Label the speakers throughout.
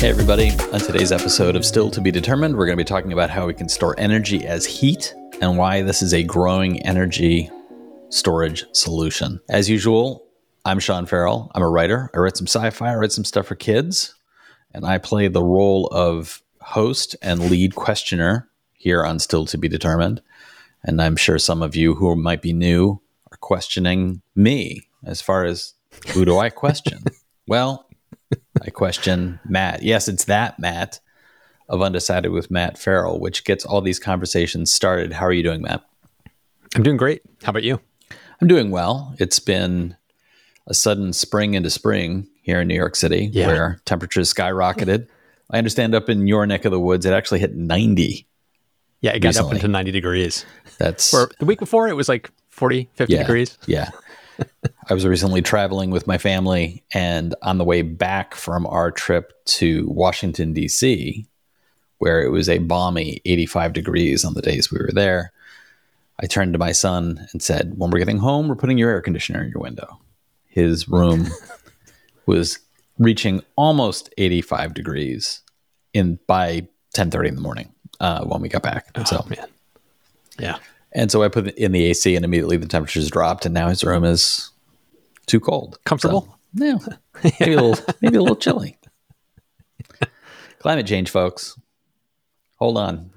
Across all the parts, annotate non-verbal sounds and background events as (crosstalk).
Speaker 1: Hey, everybody. On today's episode of Still to Be Determined, we're going to be talking about how we can store energy as heat and why this is a growing energy storage solution. As usual, I'm Sean Ferrell. I'm a writer. I write some sci fi, I write some stuff for kids, and I play the role of host and lead questioner here on Still to Be Determined. And I'm sure some of you who might be new are questioning me as far as who do I question? (laughs) well, I question Matt. Yes, it's that Matt of Undecided with Matt Ferrell, which gets all these conversations started. How are you doing, Matt?
Speaker 2: I'm doing great. How about you?
Speaker 1: I'm doing well. It's been a sudden spring into spring here in New York City yeah. where temperatures skyrocketed. I understand up in your neck of the woods, it actually hit 90.
Speaker 2: Yeah, it got recently. up into 90 degrees.
Speaker 1: That's
Speaker 2: For the week before, it was like 40, 50
Speaker 1: yeah,
Speaker 2: degrees.
Speaker 1: Yeah. I was recently traveling with my family, and on the way back from our trip to Washington, D.C., where it was a balmy 85 degrees on the days we were there, I turned to my son and said, When we're getting home, we're putting your air conditioner in your window. His room (laughs) was reaching almost 85 degrees in by 10:30 in the morning uh, when we got back.
Speaker 2: Oh, so man, yeah.
Speaker 1: And so I put it in the AC, and immediately the temperatures dropped, and now his room is too cold.
Speaker 2: Comfortable?
Speaker 1: So, no, (laughs) maybe a little, maybe a little chilly. Climate change, folks. Hold on,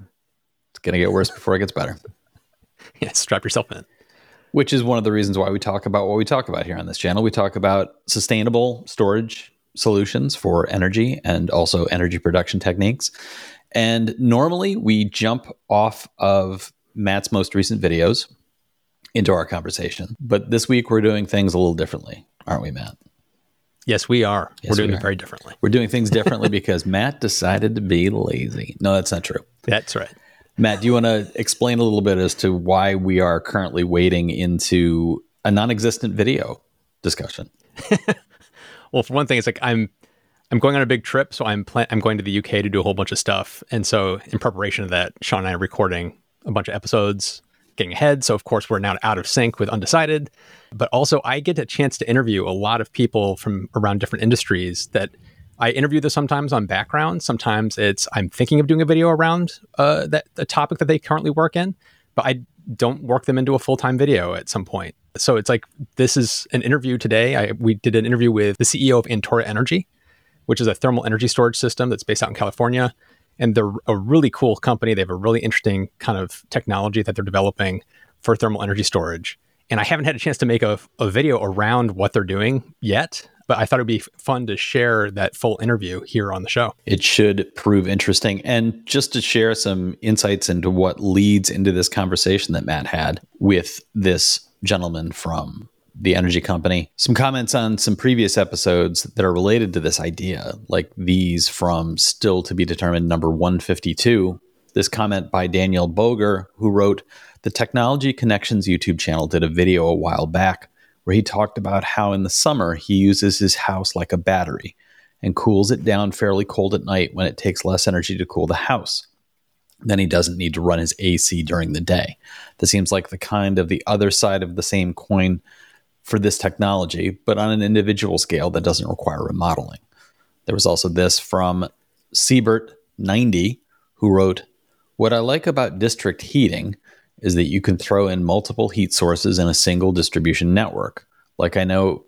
Speaker 1: it's gonna get worse before it gets better. (laughs)
Speaker 2: Yeah, strap yourself in.
Speaker 1: Which is one of the reasons why we talk about what we talk about here on this channel. We talk about sustainable storage solutions for energy and also energy production techniques. And normally we jump off of Matt's most recent videos into our conversation. But this week we're doing things a little differently, aren't we, Matt?
Speaker 2: Yes, we are. Yes, we're doing we are. it very differently.
Speaker 1: We're doing things differently because Matt decided to be lazy. No, that's not true.
Speaker 2: That's right.
Speaker 1: Matt, do you want to explain a little bit as to why we are currently wading into a non existent video discussion? (laughs)
Speaker 2: well, for one thing, it's like I'm I'm going on a big trip, so I'm plan- I'm going to the UK to do a whole bunch of stuff, and so in preparation of that, Sean and I are recording a bunch of episodes, getting ahead. So of course we're now out of sync with Undecided, but also I get a chance to interview a lot of people from around different industries that I interview them sometimes on background. Sometimes it's I'm thinking of doing a video around uh, that the topic that they currently work in, but I don't work them into a full time video at some point. So it's like this is an interview today. I, we did an interview with the CEO of Antora Energy, which is a thermal energy storage system that's based out in California. And they're a really cool company. They have a really interesting kind of technology that they're developing for thermal energy storage. And I haven't had a chance to make a, a video around what they're doing yet but I thought it'd be fun to share that full interview here on the show.
Speaker 1: It should prove interesting. And just to share some insights into what leads into this conversation that Matt had with this gentleman from the energy company, some comments on some previous episodes that are related to this idea, like these from Still to Be Determined number 152. This comment by Daniel Boger, who wrote, The Technology Connections YouTube channel did a video a while back where he talked about how in the summer he uses his house like a battery and cools it down fairly cold at night when it takes less energy to cool the house. Then he doesn't need to run his AC during the day. This seems like the kind of the other side of the same coin for this technology, but on an individual scale that doesn't require remodeling. There was also this from Siebert90, who wrote, What I like about district heating is that you can throw in multiple heat sources in a single distribution network. Like I know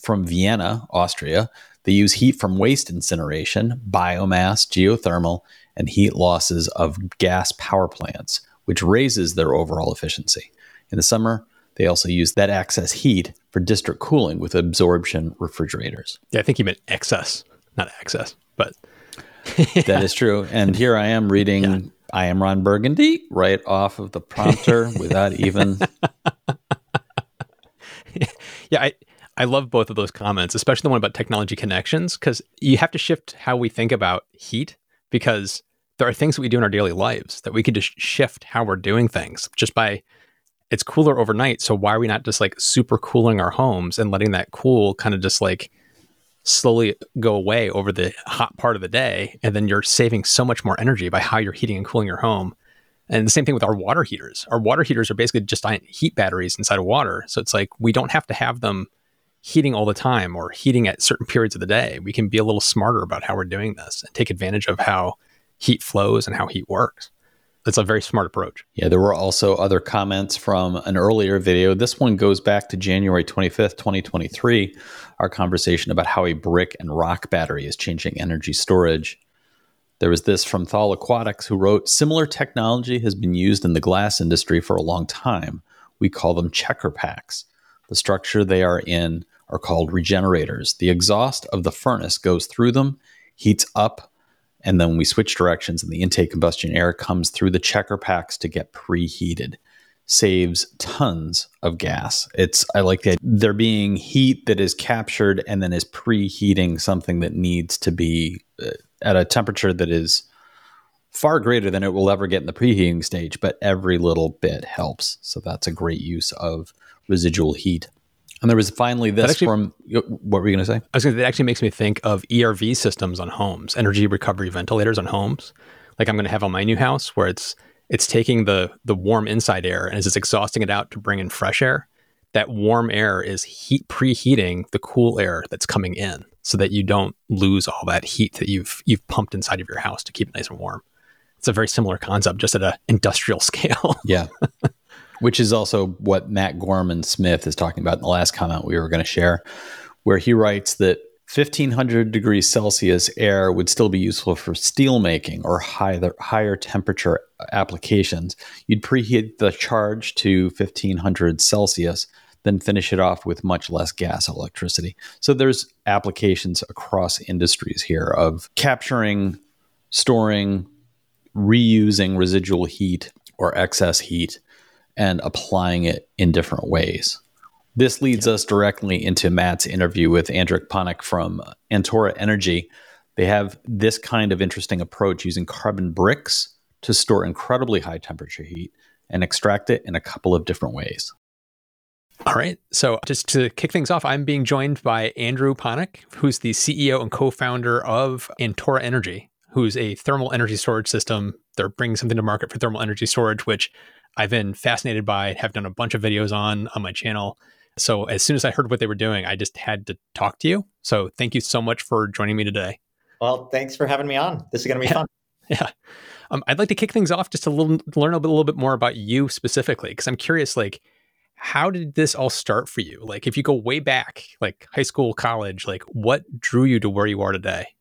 Speaker 1: from Vienna, Austria, they use heat from waste incineration, biomass, geothermal, and heat losses of gas power plants, which raises their overall efficiency. In the summer, they also use that excess heat for district cooling with absorption refrigerators.
Speaker 2: Yeah, I think you meant excess, not access, but (laughs)
Speaker 1: that is true. And here I am reading yeah. I am Ron Burgundy right off of the prompter without even. (laughs)
Speaker 2: yeah, I, I love both of those comments, especially the one about technology connections, because you have to shift how we think about heat because there are things that we do in our daily lives that we could just shift how we're doing things just by it's cooler overnight. So why are we not just like super cooling our homes and letting that cool kind of just like slowly go away over the hot part of the day. And then you're saving so much more energy by how you're heating and cooling your home. And the same thing with our water heaters. Our water heaters are basically just heat batteries inside of water. So it's like we don't have to have them heating all the time or heating at certain periods of the day. We can be a little smarter about how we're doing this and take advantage of how heat flows and how heat works. It's a very smart approach.
Speaker 1: Yeah, there were also other comments from an earlier video. This one goes back to January 25th, 2023, our conversation about how a brick and rock battery is changing energy storage. There was this from Thal Aquatics, who wrote Similar technology has been used in the glass industry for a long time. We call them checker packs. The structure they are in are called regenerators. The exhaust of the furnace goes through them, heats up, and then we switch directions, and the intake combustion air comes through the checker packs to get preheated. Saves tons of gas. It's I like that there being heat that is captured and then is preheating something that needs to be uh, at a temperature that is far greater than it will ever get in the preheating stage, but every little bit helps. So that's a great use of residual heat. And there was finally this actually, from what were you going to say?
Speaker 2: I was going to. It actually makes me think of ERV systems on homes, energy recovery ventilators on homes. Like I'm going to have on my new house, where it's it's taking the the warm inside air and as it's exhausting it out to bring in fresh air. That warm air is heat preheating the cool air that's coming in, so that you don't lose all that heat that you've you've pumped inside of your house to keep it nice and warm. It's a very similar concept, just at an industrial (laughs) scale.
Speaker 1: yeah. Which is also what Matt Gorman Smith is talking about in the last comment we were going to share, where he writes that 1500 degrees Celsius air would still be useful for steel making or higher, higher temperature applications. You'd preheat the charge to 1500 Celsius, then finish it off with much less gas electricity. So there's applications across industries here of capturing, storing, reusing residual heat or excess heat and applying it in different ways. This leads yeah. us directly into Matt's interview with Andrew Ponec from Antora Energy. They have this kind of interesting approach using carbon bricks to store incredibly high temperature heat and extract it in a couple of different ways.
Speaker 2: All right. So, just to kick things off, I'm being joined by Andrew Ponec, who's the CEO and co founder of Antora Energy, who's a thermal energy storage system. They're bringing something to market for thermal energy storage, which I've been fascinated by, have done a bunch of videos on on my channel. So as soon as I heard what they were doing, I just had to talk to you. So thank you so much for joining me today.
Speaker 3: Well, thanks for having me on. This is going to be
Speaker 2: yeah.
Speaker 3: fun. (laughs)
Speaker 2: Yeah. Um, I'd like to kick things off just to little, learn a, bit, a little bit more about you specifically, because I'm curious, like, how did this all start for you? Like, if you go way back, like high school, college, like, what drew you to where you are today?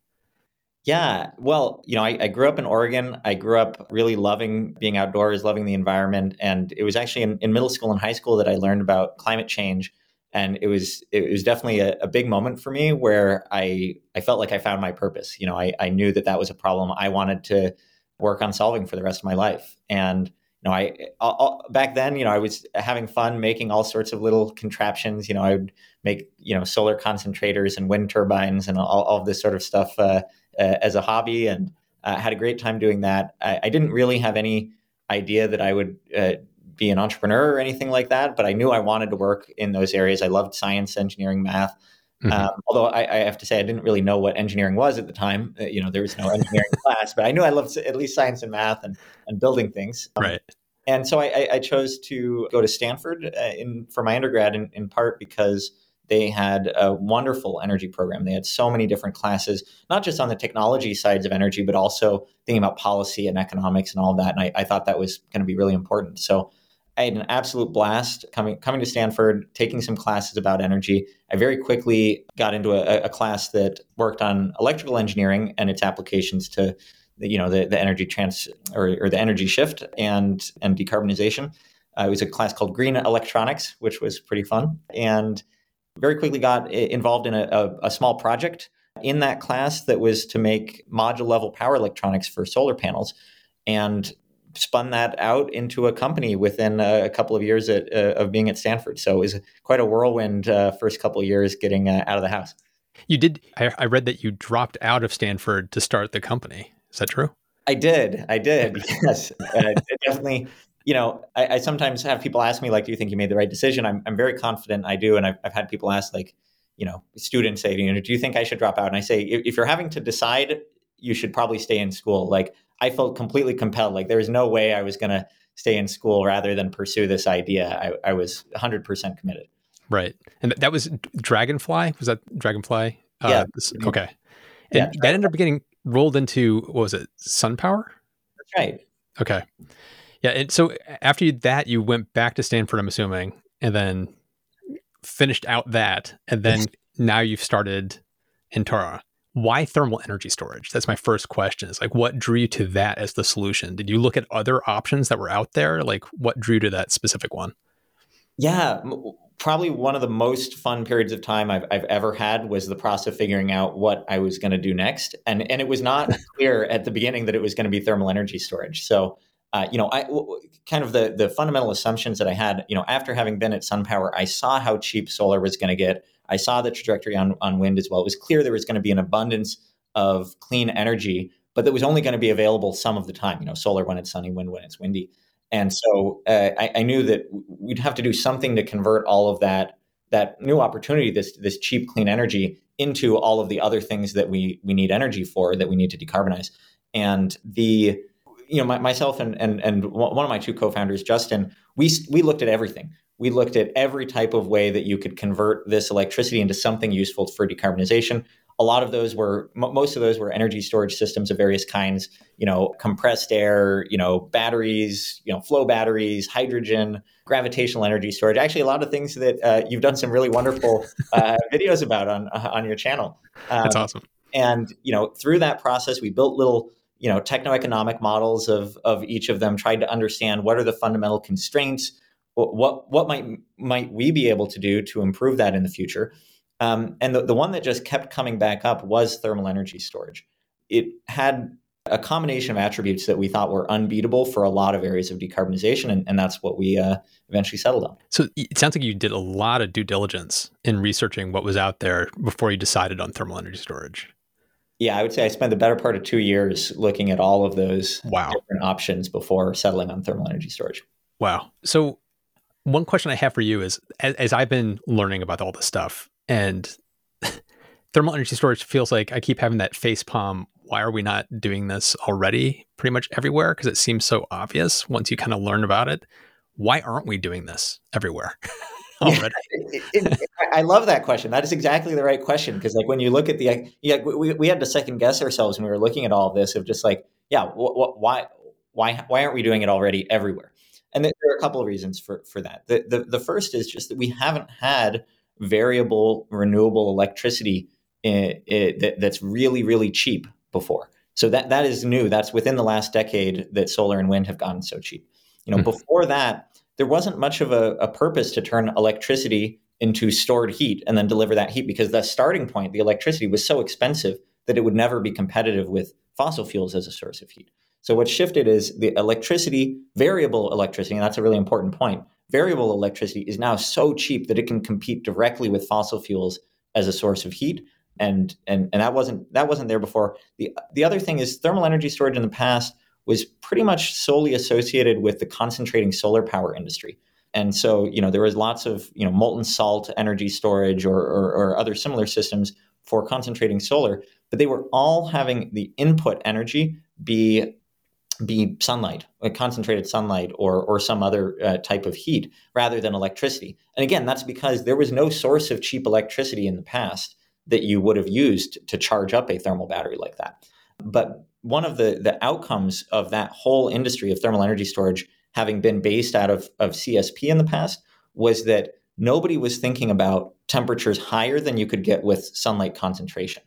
Speaker 3: Yeah. Well, you know, I, I, grew up in Oregon. I grew up really loving being outdoors, loving the environment. And it was actually in, in middle school and high school that I learned about climate change. And it was it was definitely a, a, big moment for me where I I felt like I found my purpose. You know, I, I knew that that was a problem I wanted to work on solving for the rest of my life. And you know, I, I back then, you know, I was having fun making all sorts of little contraptions. You know, I would make you know solar concentrators and wind turbines and all, all this sort of stuff. Uh, uh, as a hobby and uh, had a great time doing that. I, I, didn't really have any idea that I would uh, be an entrepreneur or anything like that, but I knew I wanted to work in those areas. I loved science, engineering, math. Mm-hmm. Um, although I, I, have to say, I didn't really know what engineering was at the time. Uh, you know, there was no engineering (laughs) class, but I knew I loved at least science and math and, and building things.
Speaker 2: Um, right.
Speaker 3: And so I, I, chose to go to Stanford uh, in, for my undergrad, in, in part because they had a wonderful energy program. They had so many different classes, not just on the technology sides of energy, but also thinking about policy and economics and all of that. And I, I thought that was going to be really important. So I had an absolute blast coming coming to Stanford, taking some classes about energy. I very quickly got into a, a class that worked on electrical engineering and its applications to the, you know the, the energy trans or, or the energy shift and and decarbonization. Uh, it was a class called Green Electronics, which was pretty fun. And very quickly got involved in a, a, a small project in that class that was to make module level power electronics for solar panels and spun that out into a company within a, couple of years at, uh, of being at Stanford. So it was quite a whirlwind uh, first couple of years getting uh, out of the house.
Speaker 2: You did. I, I, read that you dropped out of Stanford to start the company. Is that true?
Speaker 3: I did. I did. (laughs) Yes, uh, definitely you know, I, I, sometimes have people ask me, like, do you think you made the right decision? I'm, I'm very confident I do. And I've, I've had people ask, like, you know, students say, you know, do you think I should drop out? And I say, if, if you're having to decide, you should probably stay in school. Like, I felt completely compelled. Like, there was no way I was going to stay in school rather than pursue this idea. I, I was 100% committed.
Speaker 2: Right. And that was Dragonfly? Was that Dragonfly?
Speaker 3: Uh, yeah.
Speaker 2: This, okay. And yeah, that ended up getting rolled into, what was it, SunPower?
Speaker 3: That's right.
Speaker 2: Okay. Yeah. And so after that, you went back to Stanford, I'm assuming, and then finished out that. And then now you've started Antora. Why thermal energy storage? That's my first question. Is like, what drew you to that as the solution? Did you look at other options that were out there? Like, what drew to that specific one?
Speaker 3: Yeah, probably one of the most fun periods of time I've, I've ever had was the process of figuring out what I was going to do next. And, and it was not (laughs) clear at the beginning that it was going to be thermal energy storage. So, uh, you know, I kind of the, the fundamental assumptions that I had, you know, after having been at SunPower, I saw how cheap solar was going to get. I saw the trajectory on, on wind as well. It was clear there was going to be an abundance of clean energy, but that was only going to be available some of the time, you know, solar when it's sunny, wind when it's windy. And so uh, I, I, knew that we'd have to do something to convert all of that that new opportunity, this this cheap clean energy, into all of the other things that we we need energy for, that we need to decarbonize. And the you know my, myself and and and one of my two co-founders, Justin, we we looked at everything. We looked at every type of way that you could convert this electricity into something useful for decarbonization. A lot of those were most of those were energy storage systems of various kinds you know compressed air you know batteries you know flow batteries hydrogen gravitational energy storage. Actually a lot of things that uh, you've done some really wonderful uh, (laughs) videos about on uh, on your channel.
Speaker 2: Um, that's awesome.
Speaker 3: and you know through that process we built little you know techno-economic models of of each of them tried to understand what are the fundamental constraints what what might might we be able to do to improve that in the future um, and the, the one that just kept coming back up was thermal energy storage. It had a combination of attributes that we thought were unbeatable for a lot of areas of decarbonization, and, and that's what we uh, eventually settled on.
Speaker 2: So it sounds like you did a lot of due diligence in researching what was out there before you decided on thermal energy storage.
Speaker 3: Yeah, I would say I spent the better part of two years looking at all of those
Speaker 2: wow.
Speaker 3: different options before settling on thermal energy storage.
Speaker 2: Wow. So one question I have for you is as, as I've been learning about all this stuff, and (laughs) thermal energy storage feels like I keep having that face palm. Why are we not doing this already pretty much everywhere? Because it seems so obvious once you kind of learn about it. Why aren't we doing this everywhere? (laughs) (laughs) already. (laughs)
Speaker 3: it, it, I love that question. That is exactly the right question because, like, when you look at the, yeah, we, we had to second guess ourselves when we were looking at all of this of just like, yeah, wh- wh- why, why, why aren't we doing it already everywhere? And there are a couple of reasons for for that. The, the the first is just that we haven't had variable renewable electricity in, in, that, that's really really cheap before. So that that is new. That's within the last decade that solar and wind have gotten so cheap. You know, mm-hmm. before that, there wasn't much of a, a purpose to turn electricity into stored heat and then deliver that heat because the starting point, the electricity, was so expensive that it would never be competitive with fossil fuels as a source of heat. So what shifted is the electricity, variable electricity, and that's a really important point, variable electricity is now so cheap that it can compete directly with fossil fuels as a source of heat. And and and that wasn't that wasn't there before. The the other thing is thermal energy storage in the past was pretty much solely associated with the concentrating solar power industry and so you know there was lots of you know molten salt energy storage or, or, or other similar systems for concentrating solar but they were all having the input energy be be sunlight, like concentrated sunlight, or or some other uh, type of heat rather than electricity. And again, that's because there was no source of cheap electricity in the past that you would have used to charge up a thermal battery like that. But one of the the outcomes of that whole industry of thermal energy storage having been based out of, of CSP in the past was that nobody was thinking about temperatures higher than you could get with sunlight concentration.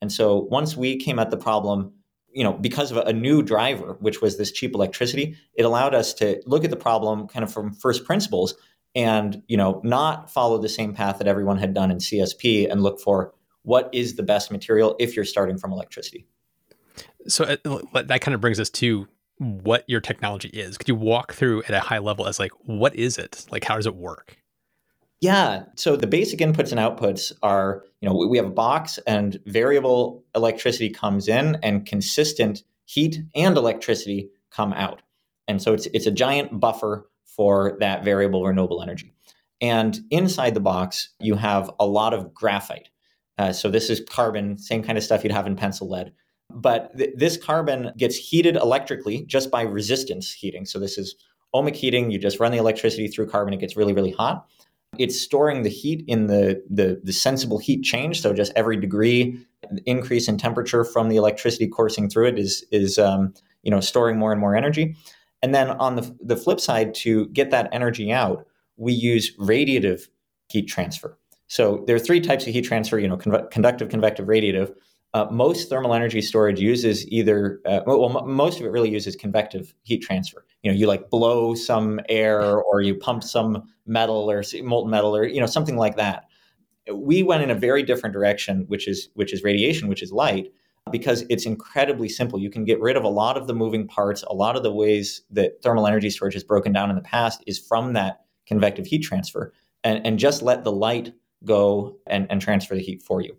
Speaker 3: And so once we came at the problem you know, because of a new driver, which was this cheap electricity, it allowed us to look at the problem kind of from first principles and, you know, not follow the same path that everyone had done in CSP and look for what is the best material if you're starting from electricity.
Speaker 2: So uh, that kind of brings us to what your technology is. Could you walk through at a high level as like, what is it? Like, how does it work?
Speaker 3: Yeah. So the basic inputs and outputs are, you know, we have a box and variable electricity comes in and consistent heat and electricity come out. And so it's it's a giant buffer for that variable renewable energy. And inside the box, you have a lot of graphite. Uh, so this is carbon, same kind of stuff you'd have in pencil lead. But th- this carbon gets heated electrically just by resistance heating. So this is ohmic heating. You just run the electricity through carbon, it gets really, really hot. It's storing the heat in the, the, the sensible heat change. So just every degree increase in temperature from the electricity coursing through it is is um, you know storing more and more energy. And then on the the flip side, to get that energy out, we use radiative heat transfer. So there are three types of heat transfer. You know, con- conductive, convective, radiative. Uh, most thermal energy storage uses either, uh, well, m- most of it really uses convective heat transfer. You know, you like blow some air or you pump some metal or molten metal or, you know, something like that. We went in a very different direction, which is, which is radiation, which is light, because it's incredibly simple. You can get rid of a lot of the moving parts. A lot of the ways that thermal energy storage has broken down in the past is from that convective heat transfer and, and just let the light go and, and transfer the heat for you.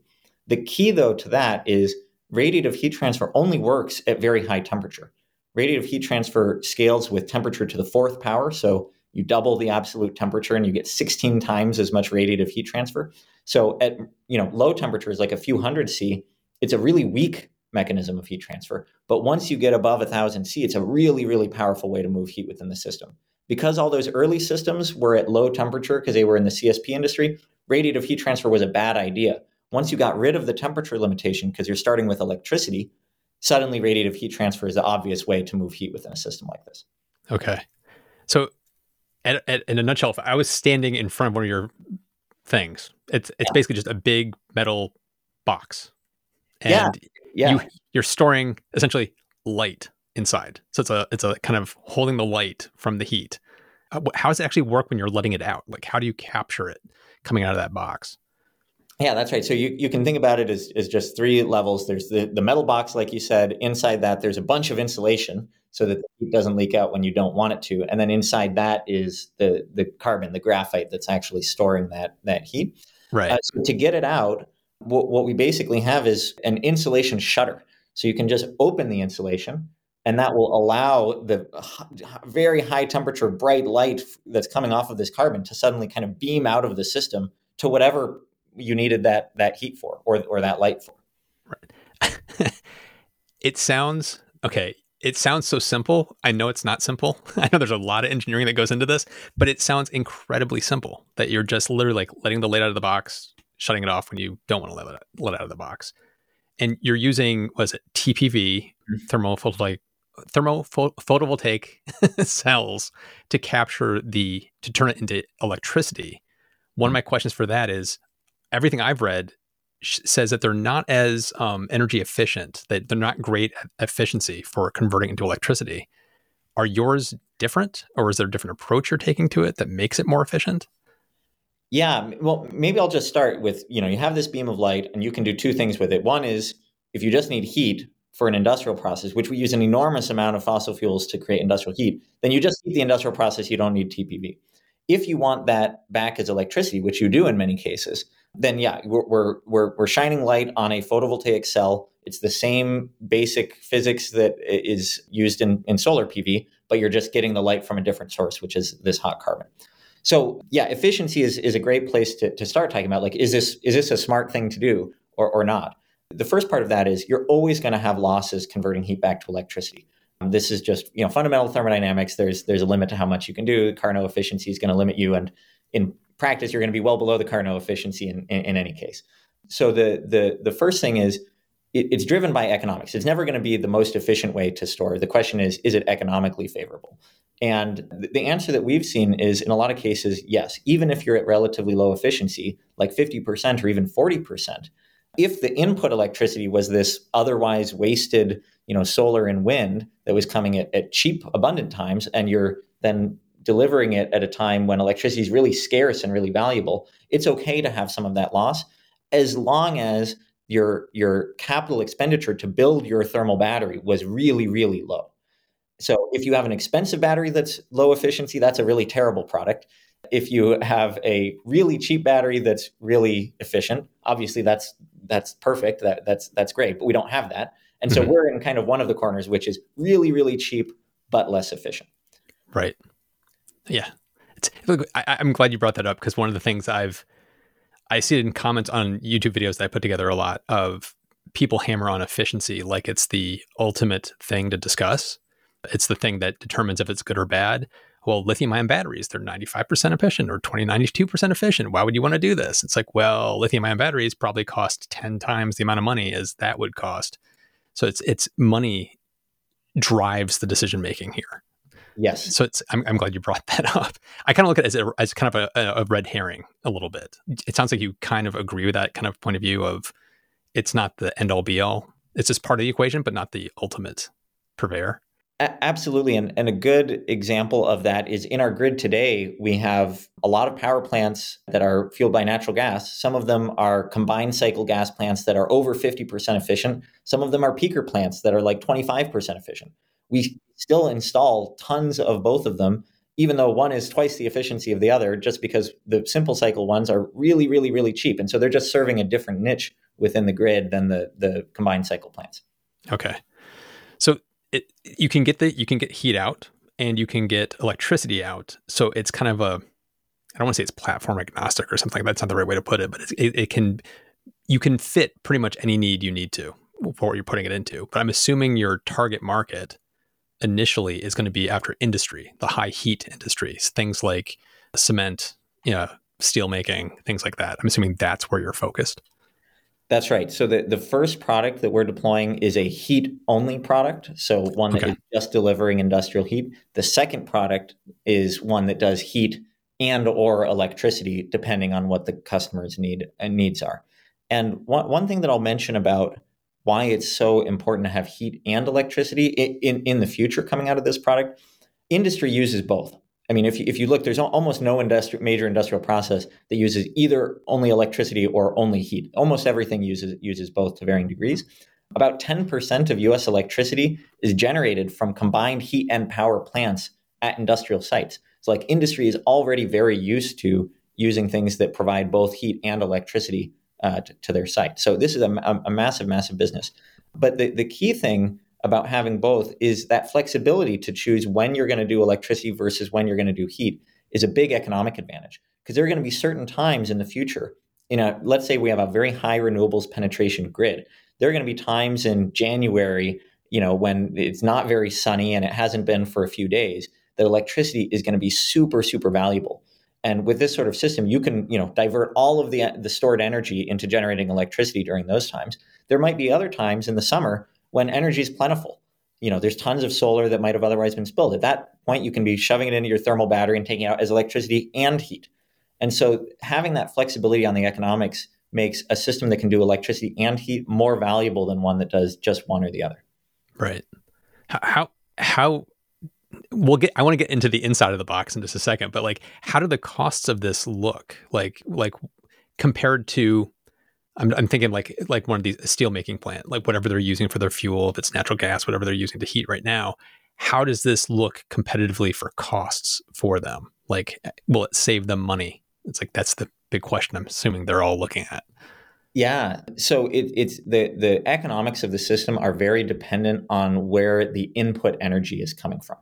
Speaker 3: The key, though, to that is radiative heat transfer only works at very high temperature. Radiative heat transfer scales with temperature to the fourth power. So you double the absolute temperature and you get 16 times as much radiative heat transfer. So at you know low temperatures like a few hundred C, it's a really weak mechanism of heat transfer. But once you get above 1000 C, it's a really, really powerful way to move heat within the system. Because all those early systems were at low temperature because they were in the CSP industry, radiative heat transfer was a bad idea once you got rid of the temperature limitation, because you're starting with electricity, suddenly radiative heat transfer is the obvious way to move heat within a system like this.
Speaker 2: Okay. So, at, at, in a nutshell, if I was standing in front of one of your things, it's it's yeah. basically just a big metal box,
Speaker 3: and yeah.
Speaker 2: Yeah. you are storing essentially light inside. So it's a it's a kind of holding the light from the heat. Uh, how does it actually work when you're letting it out? Like, how do you capture it coming out of that box?
Speaker 3: Yeah, that's right. So you, you can think about it as, as just three levels. There's the, the metal box, like you said. Inside that, there's a bunch of insulation so that it doesn't leak out when you don't want it to. And then inside that is the, the carbon, the graphite that's actually storing that, that heat.
Speaker 2: Right. Uh,
Speaker 3: so to get it out, what, what we basically have is an insulation shutter. So you can just open the insulation and that will allow the very high temperature bright light that's coming off of this carbon to suddenly kind of beam out of the system to whatever you needed that that heat for or or that light for.
Speaker 2: Right. (laughs) it sounds okay. It sounds so simple. I know it's not simple. (laughs) I know there's a lot of engineering that goes into this, but it sounds incredibly simple that you're just literally like letting the light out of the box, shutting it off when you don't want to let it, let it out of the box. And you're using, was it TPV, mm-hmm. thermophotovoltaic, thermophotovoltaic (laughs) cells to capture the, to turn it into electricity. One of mm-hmm. my questions for that is everything I've read says that they're not as um, energy efficient, that they're not great at efficiency for converting into electricity. Are yours different, or is there a different approach you're taking to it that makes it more efficient?
Speaker 3: Yeah, well, maybe I'll just start with you know, you have this beam of light, and you can do two things with it. One is if you just need heat for an industrial process, which we use an enormous amount of fossil fuels to create industrial heat, then you just heat the industrial process, you don't need TPV. If you want that back as electricity, which you do in many cases, then yeah, we're, we're, we're, shining light on a photovoltaic cell. It's the same basic physics that is used in, in solar PV, but you're just getting the light from a different source, which is this hot carbon. So yeah, efficiency is, is a great place to, to start talking about like, is this, is this a smart thing to do or, or not? The first part of that is you're always going to have losses converting heat back to electricity. This is just you know fundamental thermodynamics. There's there's a limit to how much you can do. Carnot efficiency is going to limit you, and in practice, you're going to be well below the Carnot efficiency in, in, in any case. So the the the first thing is it, it's driven by economics. It's never going to be the most efficient way to store. The question is, is it economically favorable? And the answer that we've seen is in a lot of cases, yes. Even if you're at relatively low efficiency, like 50% or even 40%, if the input electricity was this otherwise wasted, you know, solar and wind that was coming at, at cheap, abundant times, and you're then delivering it at a time when electricity is really scarce and really valuable, it's okay to have some of that loss as long as your your capital expenditure to build your thermal battery was really really low. So if you have an expensive battery that's low efficiency, that's a really terrible product. If you have a really cheap battery that's really efficient, obviously that's that's perfect. That that's that's great, but we don't have that. And so mm-hmm. we're in kind of one of the corners which is really really cheap but less efficient.
Speaker 2: Right. Yeah, it's, I, am glad you brought that up because one of the things I've I see it in comments on YouTube videos that I put together a lot of people hammer on efficiency like it's the ultimate thing to discuss. It's the thing that determines if it's good or bad. well, lithium ion batteries, they're 95% efficient or 20, 92% efficient. Why would you want to do this? It's like, well, lithium ion batteries probably cost 10 times the amount of money as that would cost. So it's, it's money drives the decision making here.
Speaker 3: Yes.
Speaker 2: So it's, I'm, I'm glad you brought (laughs) that up. I kind of look at it as, a, as kind of a, a red herring a little bit. It sounds like you kind of agree with that kind of point of view of it's not the end all be all. It's just part of the equation, but not the ultimate purveyor.
Speaker 3: Absolutely. And, and a good example of that is in our grid today, we have a lot of power plants that are fueled by natural gas. Some of them are combined cycle gas plants that are over 50% efficient. Some of them are peaker plants that are like 25% efficient. We still install tons of both of them, even though one is twice the efficiency of the other, just because the simple cycle ones are really, really, really cheap. And so they're just serving a different niche within the grid than the, the combined cycle plants.
Speaker 2: Okay. So it, you can get the you can get heat out and you can get electricity out. So it's kind of a I don't want to say it's platform agnostic or something. That's not the right way to put it, but it, it can you can fit pretty much any need you need to for what you're putting it into. But I'm assuming your target market initially is going to be after industry, the high heat industries, things like cement, you know, steel making, things like that. I'm assuming that's where you're focused.
Speaker 3: That's right. So the, the first product that we're deploying is a heat only product. So one that okay. is just delivering industrial heat. The second product is one that does heat and or electricity depending on what the customer's need uh, needs are. And one, one thing that I'll mention about why it's so important to have heat and electricity in, in, in the future coming out of this product, industry uses both. I mean, if you, if you look, there's almost no industri- major industrial process that uses either only electricity or only heat. Almost everything uses uses both to varying degrees. About 10% of US electricity is generated from combined heat and power plants at industrial sites. So, like, industry is already very used to using things that provide both heat and electricity uh, to, their site. So, this is a, a massive, massive business. But the, the key thing about having both is that flexibility to choose when you're going to do electricity versus when you're going to do heat is a big economic advantage because there are going to be certain times in the future you know let's say we have a very high renewables penetration grid there are going to be times in january you know when it's not very sunny and it hasn't been for a few days that electricity is going to be super super valuable and with this sort of system you can you know divert all of the the stored energy into generating electricity during those times there might be other times in the summer when energy is plentiful. You know, there's tons of solar that might have otherwise been spilled. At that point, you can be shoving it into your thermal battery and taking it out as electricity and heat. And so having that flexibility on the economics makes a system that can do electricity and heat more valuable than one that does just one or the other.
Speaker 2: Right. How how we'll get I want to get into the inside of the box in just a second, but like how do the costs of this look? Like like compared to I'm, I'm thinking like like one of these steel making plant, like whatever they're using for their fuel, if it's natural gas, whatever they're using to heat right now. How does this look competitively for costs for them? Like, will it save them money? It's like that's the big question. I'm assuming they're all looking at.
Speaker 3: Yeah. So it, it's the the economics of the system are very dependent on where the input energy is coming from.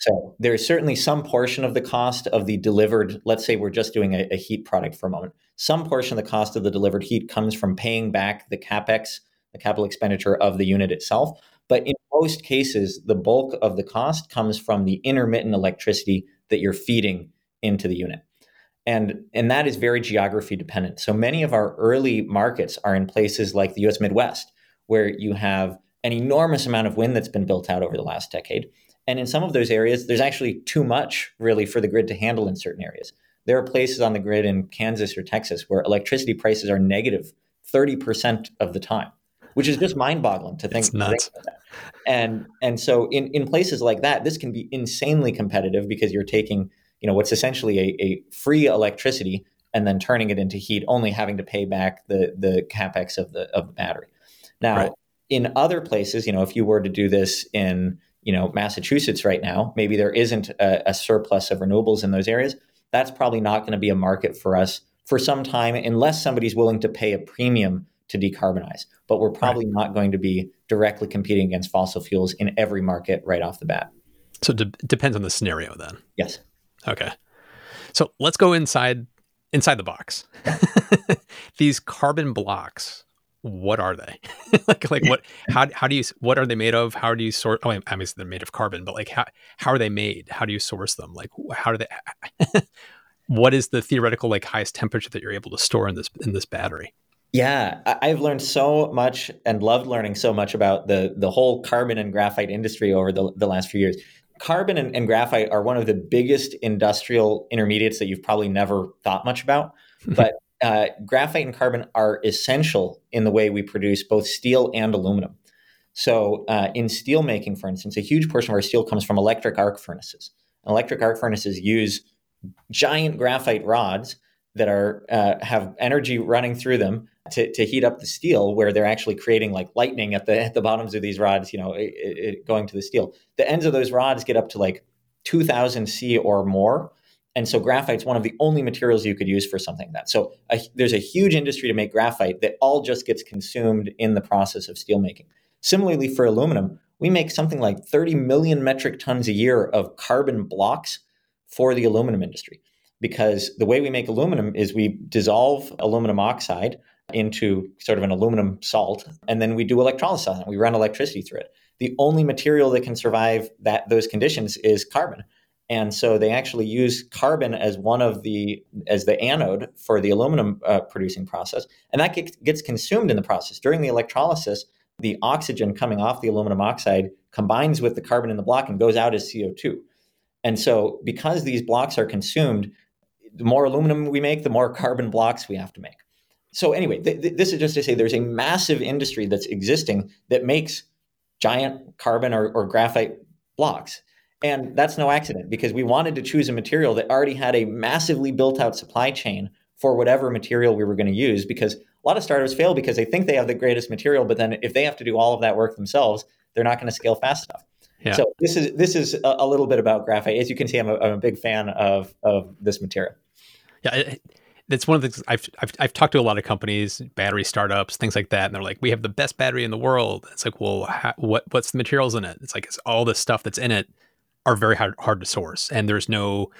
Speaker 3: So there's certainly some portion of the cost of the delivered, let's say we're just doing a, a, heat product for a moment. Some portion of the cost of the delivered heat comes from paying back the capex, the capital expenditure of the unit itself. But in most cases, the bulk of the cost comes from the intermittent electricity that you're feeding into the unit. And, and that is very geography dependent. So many of our early markets are in places like the US Midwest, where you have an enormous amount of wind that's been built out over the last decade and in some of those areas, there's actually too much really for the grid to handle in certain areas. There are places on the grid in Kansas or Texas where electricity prices are negative 30% of the time, which is just mind boggling to think.
Speaker 2: It's nuts.
Speaker 3: And, and so in, in places like that, this can be insanely competitive because you're taking, you know, what's essentially a, a free electricity and then turning it into heat, only having to pay back the, the capex of the, of the battery. Now, right. in other places, you know, if you were to do this in, you know Massachusetts right now, maybe there isn't a, a surplus of renewables in those areas. That's probably not going to be a market for us for some time unless somebody's willing to pay a premium to decarbonize. But we're probably right. not going to be directly competing against fossil fuels in every market right off the bat.
Speaker 2: So it de- depends on the scenario then.
Speaker 3: Yes.
Speaker 2: Okay. So let's go inside inside the box. (laughs) These carbon blocks what are they? (laughs) like like what how how do you what are they made of? How do you sort? Oh, I mean they're made of carbon, but like how how are they made? How do you source them? Like how do they? (laughs) what is the theoretical like highest temperature that you're able to store in this in this battery?
Speaker 3: Yeah, I've learned so much and loved learning so much about the the whole carbon and graphite industry over the, the last few years. Carbon and, and graphite are one of the biggest industrial intermediates that you've probably never thought much about. (laughs) but uh, graphite and carbon are essential in the way we produce both steel and aluminum. So, uh, in steel making, for instance, a huge portion of our steel comes from electric arc furnaces. Electric arc furnaces use giant graphite rods that are uh, have energy running through them to, to heat up the steel where they're actually creating like lightning at the at the bottoms of these rods you know it, it, going to the steel the ends of those rods get up to like 2000 c or more and so graphite's one of the only materials you could use for something like that so a, there's a huge industry to make graphite that all just gets consumed in the process of steel making similarly for aluminum we make something like 30 million metric tons a year of carbon blocks for the aluminum industry because the way we make aluminum is we dissolve aluminum oxide into sort of an aluminum salt, and then we do electrolysis on it. We run electricity through it. The only material that can survive that those conditions is carbon. And so they actually use carbon as one of the as the anode for the aluminum uh, producing process, and that gets, consumed in the process during the electrolysis. The oxygen coming off the aluminum oxide combines with the carbon in the block and goes out as CO2. And so, because these blocks are consumed, the more aluminum we make, the more carbon blocks we have to make so anyway, th- th- this is just to say there's a massive industry that's existing that makes giant carbon or, or graphite blocks. And that's no accident because we wanted to choose a material that already had a massively built out supply chain for whatever material we were going to use because a lot of startups fail because they think they have the greatest material, but then if they have to do all of that work themselves, they're not going to scale fast enough. Yeah. So this is this is a, a, little bit about graphite. As you can see, I'm a, I'm a big fan of of this material.
Speaker 2: Yeah, that's one of the things I've, I've, I've talked to a lot of companies, battery startups, things like that, and they're like, "We have the best battery in the world." It's like, well, how, what what's the materials in it? It's like it's all the stuff that's in it are very hard hard to source, and there's no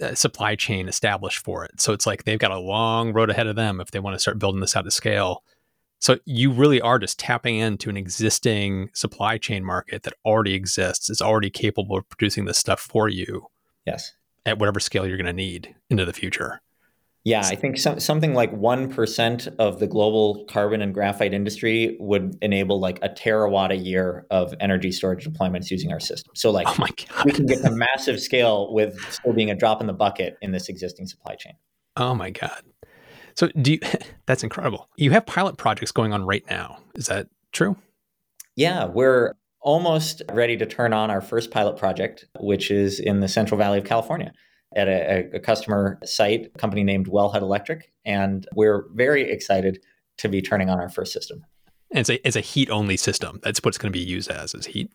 Speaker 2: uh, supply chain established for it. So it's like they've got a long road ahead of them if they want to start building this out of scale. So you really are just tapping into an existing supply chain market that already exists. is already capable of producing this stuff for you.
Speaker 3: Yes.
Speaker 2: At whatever scale you're going to need into the future.
Speaker 3: Yeah, I think some, something like 1% of the global carbon and graphite industry would enable like a terawatt a year of energy storage deployments using our system. So, like, oh we can get to massive scale with still being a drop in the bucket in this existing supply chain.
Speaker 2: Oh, my God. So, do you, (laughs) that's incredible. You have pilot projects going on right now. Is that true?
Speaker 3: Yeah, we're almost ready to turn on our first pilot project, which is in the Central Valley of California at a, a customer site, a company named Wellhead Electric, and we're very excited to be turning on our first system.
Speaker 2: And it's a, it's a heat only system. That's what it's going to be used as is heat.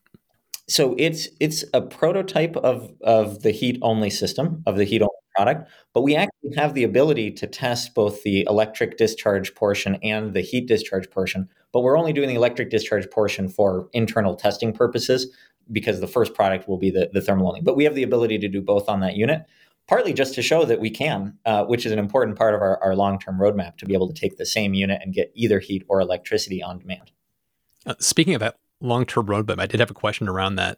Speaker 3: So it's it's a prototype of of the heat only system of the heat only product, but we actually have the ability to test both the electric discharge portion and the heat discharge portion. But we're only doing the electric discharge portion for internal testing purposes because the first product will be the, the thermal only. But we have the ability to do both on that unit partly just to show that we can, uh, which is an important part of our, our long term roadmap to be able to take the same unit and get either heat or electricity on demand.
Speaker 2: Uh, speaking of that long term roadmap, I did have a question around that.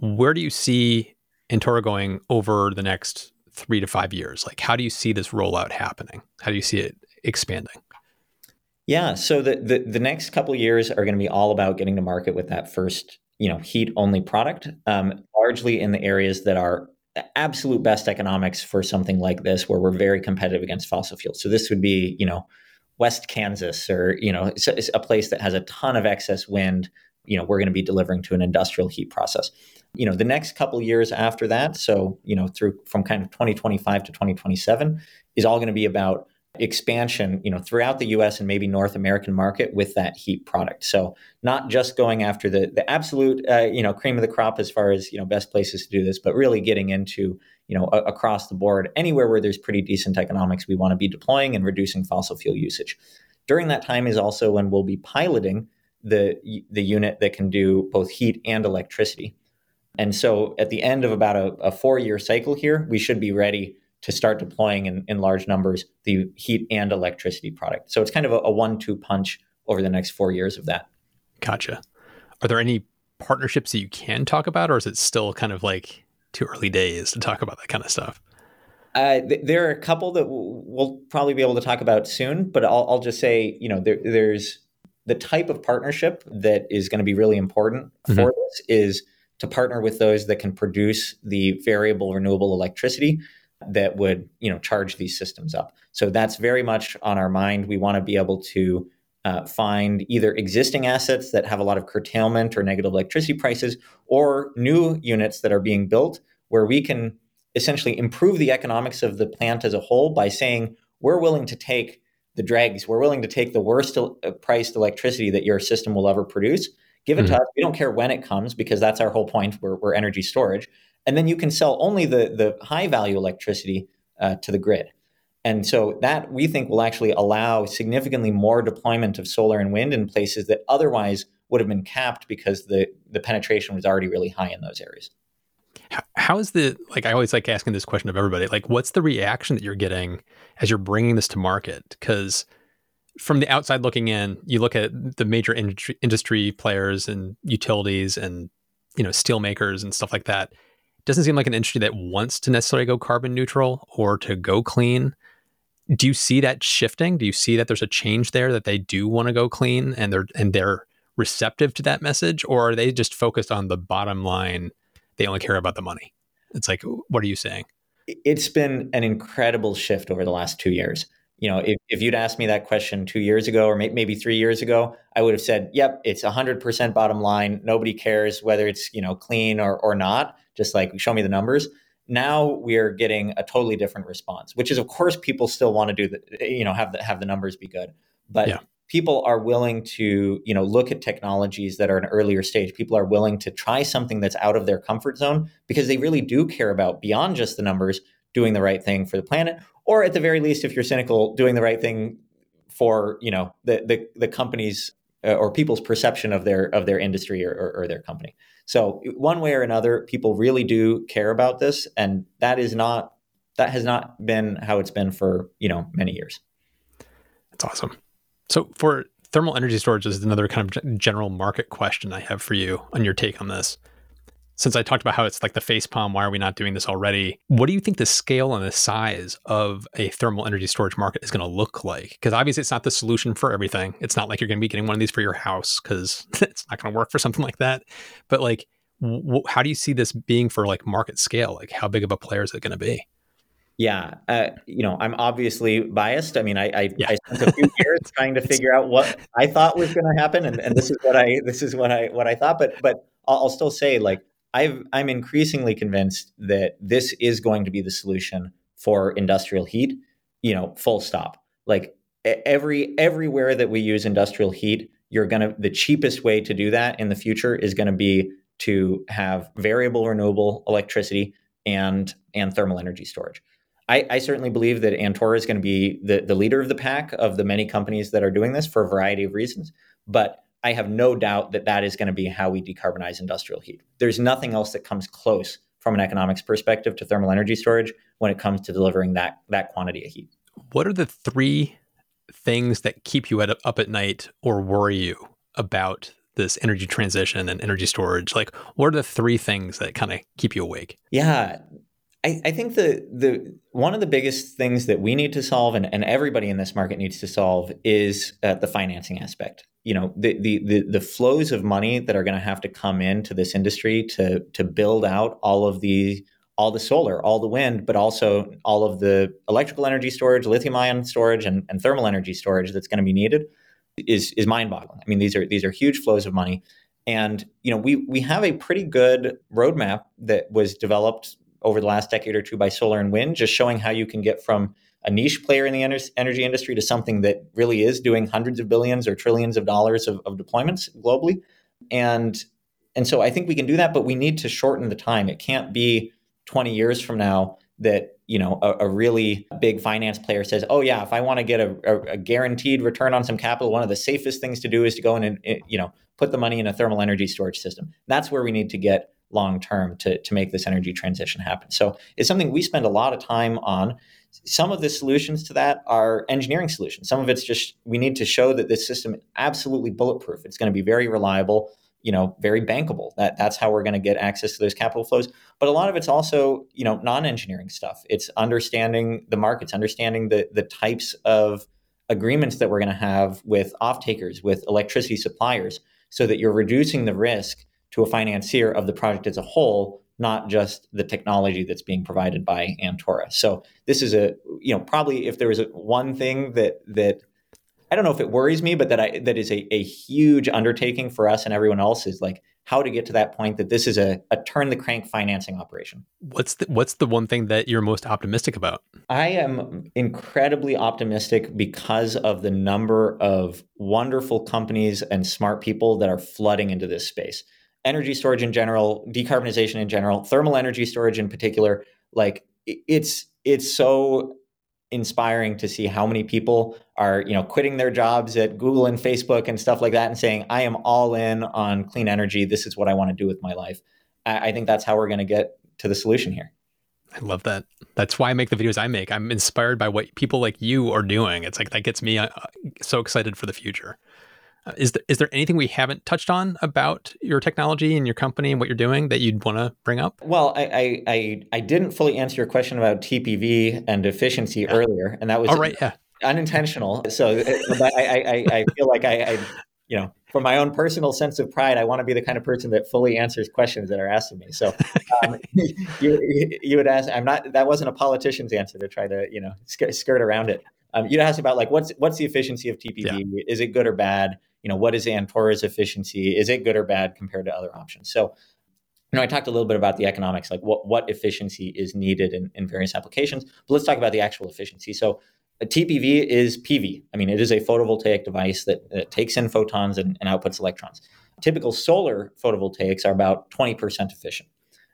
Speaker 2: Where do you see Antora going over the next three to five years? Like, how do you see this rollout happening? How do you see it expanding?
Speaker 3: Yeah, so the, the, the next couple years are going to be all about getting to market with that first, you know, heat only product, um, largely in the areas that are absolute best economics for something like this where we're very competitive against fossil fuels. So this would be, you know, West Kansas or, you know, it's, it's a place that has a ton of excess wind, you know, we're going to be delivering to an industrial heat process. You know, the next couple years after that, so, you know, through from kind of 2025 to 2027 is all going to be about expansion, you know, throughout the US and maybe North American market with that heat product. So not just going after the the absolute uh, you know cream of the crop as far as you know best places to do this, but really getting into you know a- across the board anywhere where there's pretty decent economics, we want to be deploying and reducing fossil fuel usage. During that time is also when we'll be piloting the the unit that can do both heat and electricity. And so at the end of about a, a four year cycle here, we should be ready to start deploying in, in large numbers the heat and electricity product. So it's kind of a, a one two punch over the next four years of that.
Speaker 2: Gotcha. Are there any partnerships that you can talk about, or is it still kind of like too early days to talk about that kind of stuff?
Speaker 3: Uh, th- there are a couple that w- we'll probably be able to talk about soon, but I'll, I'll just say, you know, there, there's the type of partnership that is going to be really important mm-hmm. for this is to partner with those that can produce the variable renewable electricity that would you know charge these systems up. So that's very much on our mind. We want to be able to uh, find either existing assets that have a lot of curtailment or negative electricity prices or new units that are being built where we can essentially improve the economics of the plant as a whole by saying we're willing to take the dregs. We're willing to take the worst uh, priced electricity that your system will ever produce. Give it mm-hmm. to us. We don't care when it comes because that's our whole point. We're, we're energy storage and then you can sell only the the high value electricity uh, to the grid. And so that we think will actually allow significantly more deployment of solar and wind in places that otherwise would have been capped because the the penetration was already really high in those areas.
Speaker 2: How is the like I always like asking this question of everybody like what's the reaction that you're getting as you're bringing this to market cuz from the outside looking in you look at the major industry, industry players and utilities and you know steel makers and stuff like that doesn't seem like an industry that wants to necessarily go carbon neutral or to go clean. Do you see that shifting? Do you see that there's a change there that they do want to go clean and they're and they're receptive to that message, or are they just focused on the bottom line? They only care about the money. It's like, what are you saying?
Speaker 3: It's been an incredible shift over the last two years you know, if, if you'd asked me that question two years ago or may, maybe three years ago, I would have said, yep, it's 100% bottom line. Nobody cares whether it's, you know, clean or, or not. Just like show me the numbers. Now we are getting a totally different response, which is, of course, people still want to do the, you know, have the, have the numbers be good. But yeah. people are willing to, you know, look at technologies that are an earlier stage. People are willing to try something that's out of their comfort zone because they really do care about beyond just the numbers doing the right thing for the planet or at the very least, if you're cynical, doing the right thing for you know the the, the company's uh, or people's perception of their of their industry or, or, or, their company. So one way or another, people really do care about this, and that is not that has not been how it's been for you know many years.
Speaker 2: That's awesome. So for thermal energy storage is another kind of general market question I have for you on your take on this since I talked about how it's like the face palm, why are we not doing this already? What do you think the scale and the size of a thermal energy storage market is going to look like? Because obviously, it's not the solution for everything. It's not like you're going to be getting one of these for your house because (laughs) it's not going to work for something like that. But like, w- how do you see this being for like market scale? Like, how big of a player is it going to be?
Speaker 3: Yeah, uh, you know, I'm obviously biased. I mean, I I, yeah. I spent a few (laughs) years trying to figure out what I thought was going to happen, and, and this is what I this is what I what I thought. But but I'll, I'll still say like i am increasingly convinced that this is going to be the solution for industrial heat. You know, full stop. Like every everywhere that we use industrial heat, you're gonna the cheapest way to do that in the future is going to be to have variable renewable electricity and and thermal energy storage. I, I certainly believe that Antora is going to be the, the leader of the pack of the many companies that are doing this for a variety of reasons. But I have no doubt that that is going to be how we decarbonize industrial heat. There's nothing else that comes close from an economics perspective to thermal energy storage when it comes to delivering that that quantity of heat.
Speaker 2: What are the three things that keep you at, up at night or worry you about this energy transition and energy storage? Like, what are the three things that kind of keep you awake?
Speaker 3: Yeah, I, I, think the the one of the biggest things that we need to solve and, and everybody in this market needs to solve is uh, the financing aspect you know the, the the the flows of money that are going to have to come into this industry to to build out all of the all the solar, all the wind, but also all of the electrical energy storage, lithium ion storage, and, and thermal energy storage that's going to be needed is is mind boggling. I mean, these are these are huge flows of money, and you know we we have a pretty good roadmap that was developed over the last decade or two by solar and wind, just showing how you can get from a niche player in the energy industry to something that really is doing hundreds of billions or trillions of dollars of, of deployments globally. And and so I think we can do that, but we need to shorten the time. It can't be 20 years from now that you know a, a really big finance player says, "Oh yeah, if I want to get a, a, a, guaranteed return on some capital, one of the safest things to do is to go in and eh, you know put the money in a thermal energy storage system." That's where we need to get long term to, to make this energy transition happen. So it's something we spend a lot of time on. Some of the solutions to that are engineering solutions. Some of it's just we need to show that this system is absolutely bulletproof. It's going to be very reliable, you know, very bankable. That that's how we're going to get access to those capital flows. But a lot of it's also, you know, non-engineering stuff. It's understanding the markets, understanding the the types of agreements that we're going to have with off takers, with electricity suppliers, so that you're reducing the risk to a financier of the project as a whole, not just the technology that's being provided by Antora. So this is a, you know, probably if there is a, one thing that that I don't know if it worries me, but that I that is a, a huge undertaking for us and everyone else is like how to get to that point that this is a, a turn the crank financing operation.
Speaker 2: What's the, what's the one thing that you're most optimistic about?
Speaker 3: I am incredibly optimistic because of the number of wonderful companies and smart people that are flooding into this space. Energy storage in general, decarbonization in general, thermal energy storage in particular, like it's it's so inspiring to see how many people are you know quitting their jobs at Google and Facebook and stuff like that and saying I am all in on clean energy. This is what I want to do with my life. I, think that's how we're going to get to the solution here.
Speaker 2: I love that. That's why I make the videos I make. I'm inspired by what people like you are doing. It's like that gets me uh, so excited for the future. Uh, is there, is there anything we haven't touched on about your technology and your company and what you're doing that you'd want to bring up?
Speaker 3: Well, I, I I didn't fully answer your question about TPV and efficiency yeah. earlier, and that was
Speaker 2: all right. Yeah,
Speaker 3: unintentional. So uh, I, I, I feel like I, I, you know, for my own personal sense of pride, I want to be the kind of person that fully answers questions that are asked of me. So (laughs) um, you, you would ask, I'm not, that wasn't a politician's answer to try to, you know, skirt around it. Um, you'd ask about like, what's, what's the efficiency of TPV? Yeah. Is it good or bad? you know, what is Antora's efficiency? Is it good or bad compared to other options? So, you know, I talked a little bit about the economics, like what, what efficiency is needed in, in various applications, but let's talk about the actual efficiency. So a TPV is PV. I mean, it is a photovoltaic device that, that takes in photons and, and outputs electrons. Typical solar photovoltaics are about 20% efficient.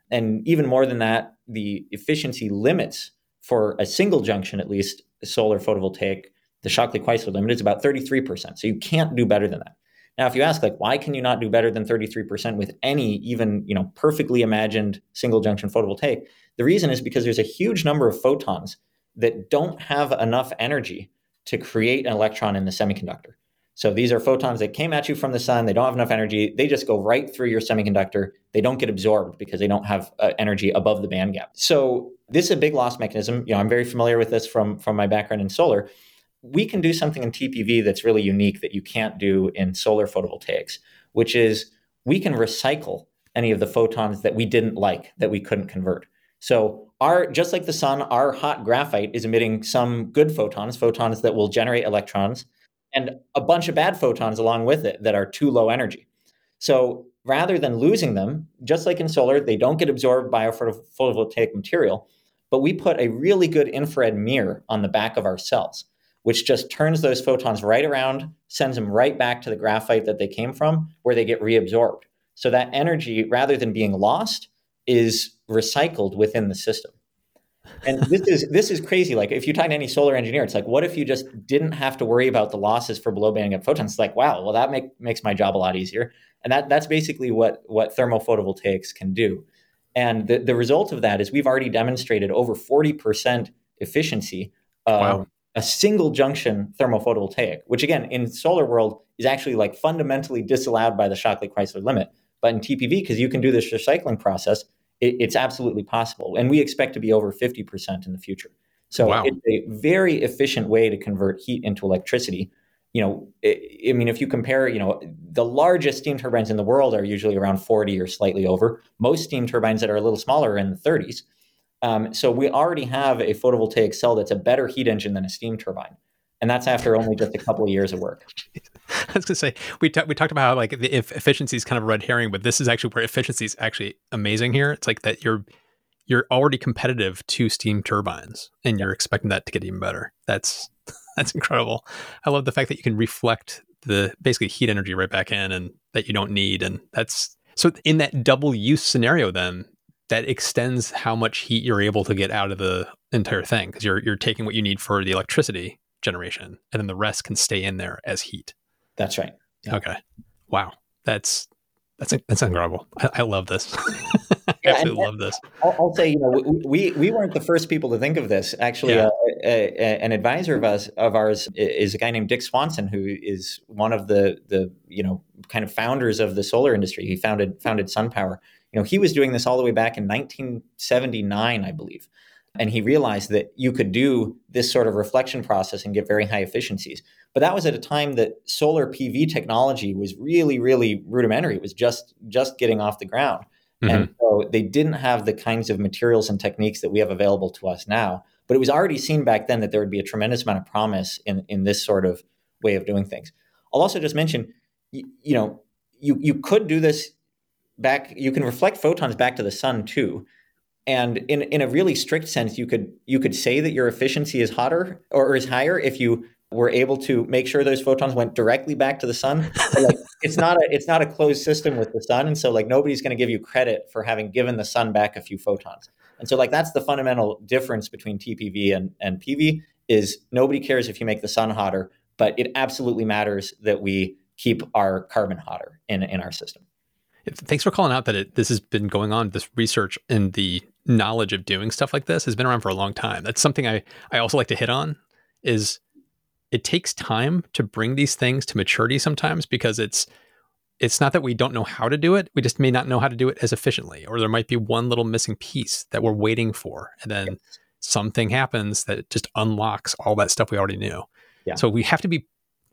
Speaker 3: And even more than that, the efficiency limits for a single junction, at least, solar photovoltaic the Shockley-Queisser limit is about 33%. So you can't do better than that. Now, if you ask, like, why can you not do better than 33% with any even, you know, perfectly imagined single junction photovoltaic? The reason is because there's a huge number of photons that don't have enough energy to create an electron in the semiconductor. So these are photons that came at you from the sun. They don't have enough energy. They just go right through your semiconductor. They don't get absorbed because they don't have uh, energy above the band gap. So this is a big loss mechanism. You know, I'm very familiar with this from from my background in solar we can do something in TPV that's really unique that you can't do in solar photovoltaics, which is we can recycle any of the photons that we didn't like that we couldn't convert. So our just like the sun, our hot graphite is emitting some good photons, photons that will generate electrons, and a bunch of bad photons along with it that are too low energy. So rather than losing them, just like in solar, they don't get absorbed by a photovoltaic material, but we put a really good infrared mirror on the back of our cells which just turns those photons right around, sends them right back to the graphite that they came from, where they get reabsorbed. So that energy, rather than being lost, is recycled within the system. And this is this is crazy. Like if you talk to any solar engineer, it's like, what if you just didn't have to worry about the losses for below band gap photons? It's like, wow, well that make, makes my job a lot easier. And that that's basically what what thermal photovoltaics can do. And the, the result of that is we've already demonstrated over 40% efficiency wow a single junction thermophotovoltaic, which again in solar world is actually like fundamentally disallowed by the Shockley-Queisser limit. But in TPV, because you can do this recycling process, it, it's absolutely possible, and we expect to be over fifty percent in the future. So wow. it's a very efficient way to convert heat into electricity. You know, it, I mean, if you compare, you know, the largest steam turbines in the world are usually around 40 or slightly over. Most steam turbines that are a little smaller are in the 30s. Um, so we already have a photovoltaic cell that's a better heat engine than a steam turbine, and that's after only just a couple of years of work. (laughs) (laughs)
Speaker 2: I was going to say we t- we talked about how like the efficiency is kind of a red herring, but this is actually where efficiency is actually amazing here. It's like that you're you're already competitive to steam turbines, and you're expecting that to get even better. That's (laughs) that's incredible. I love the fact that you can reflect the basically heat energy right back in, and that you don't need, and that's so in that double use scenario. Then that extends how much heat you're able to get out of the entire thing because you're you're taking what you need for the electricity generation and then the rest can stay in there as heat.
Speaker 3: That's right.
Speaker 2: Yeah. Okay. Wow. That's That's that's incredible. I, I love this. (laughs) I yeah, absolutely love this.
Speaker 3: I'll, I'll, say, you know, we we weren't the first people to think of this. Actually, yeah. uh, a, a, an advisor of us of ours is a guy named Dick Swanson, who is one of the the you know kind of founders of the solar industry. He founded founded SunPower. You know, he was doing this all the way back in 1979, I believe. And he realized that you could do this sort of reflection process and get very high efficiencies. But that was at a time that solar PV technology was really, really rudimentary. It was just just getting off the ground. Mm-hmm. And so they didn't have the kinds of materials and techniques that we have available to us now. But it was already seen back then that there would be a tremendous amount of promise in, in this sort of way of doing things. I'll also just mention, you, you know, you, you could do this back, you can reflect photons back to the sun too and in, in a really strict sense you could you could say that your efficiency is hotter or is higher if you were able to make sure those photons went directly back to the sun. Like (laughs) it's not a it's not a closed system with the sun. And so like nobody's going to give you credit for having given the sun back a few photons. And so like that's the fundamental difference between tpv and, and pv is nobody cares if you make the sun hotter but it absolutely matters that we keep our carbon hotter in, in our system
Speaker 2: thanks for calling out that it, this has been going on this research and the knowledge of doing stuff like this has been around for a long time. That's something I, I also like to hit on is it takes time to bring these things to maturity sometimes because it's it's not that we don't know how to do it we just may not know how to do it as efficiently or there might be one little missing piece that we're waiting for and then yes. something happens that just unlocks all that stuff we already knew yeah. so we have to be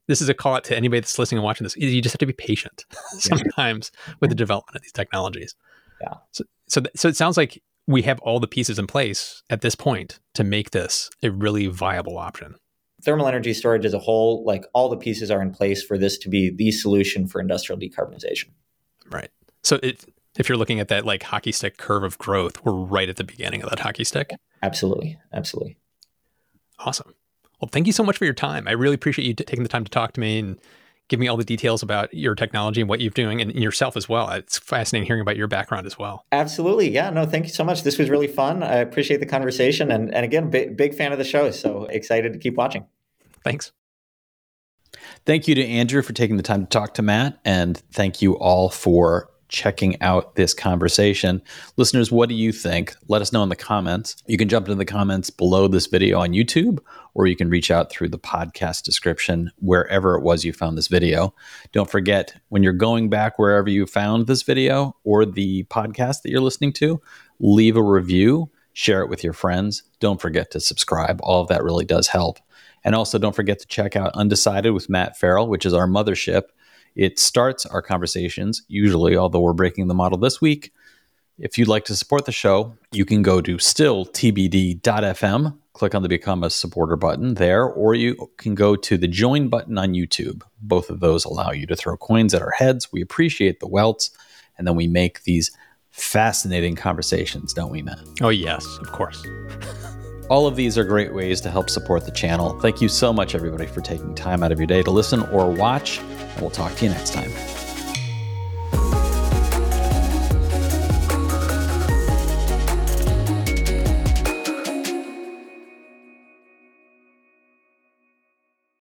Speaker 2: this is a call out to anybody that's listening and watching this you just have to be patient (laughs) sometimes yeah. with the development of these technologies
Speaker 3: yeah
Speaker 2: so so, th- so it sounds like we have all the pieces in place at this point to make this a really viable option.
Speaker 3: Thermal energy storage as a whole, like all the pieces are in place for this to be the solution for industrial decarbonization.
Speaker 2: Right. So it, if you're looking at that like hockey stick curve of growth, we're right at the beginning of that hockey stick.
Speaker 3: Absolutely. Absolutely.
Speaker 2: Awesome. Well, thank you so much for your time. I really appreciate you t- taking the time to talk to me and give me all the details about your technology and what you're doing and yourself as well. It's fascinating hearing about your background as well.
Speaker 3: Absolutely. Yeah. No, thank you so much. This was really fun. I appreciate the conversation. And, and again, big, big fan of the show. So excited to keep watching.
Speaker 2: Thanks.
Speaker 1: Thank you to Andrew for taking the time to talk to Matt. And thank you all for checking out this conversation. Listeners, what do you think? Let us know in the comments. You can jump into the comments below this video on YouTube, or you can reach out through the podcast description wherever it was you found this video. Don't forget, when you're going back wherever you found this video or the podcast that you're listening to, leave a review, share it with your friends. Don't forget to subscribe. All of that really does help. And also, don't forget to check out Undecided with Matt Ferrell, which is our mothership it starts our conversations, usually, although we're breaking the model this week. If you'd like to support the show, you can go to stilltbd.fm, click on the Become a Supporter button there, or you can go to the Join button on YouTube. Both of those allow you to throw coins at our heads. We appreciate the welts, and then we make these fascinating conversations, don't we, Matt?
Speaker 2: Oh, yes, of course. (laughs)
Speaker 1: All of these are great ways to help support the channel. Thank you so much, everybody, for taking time out of your day to listen or watch, and we'll talk to you next time.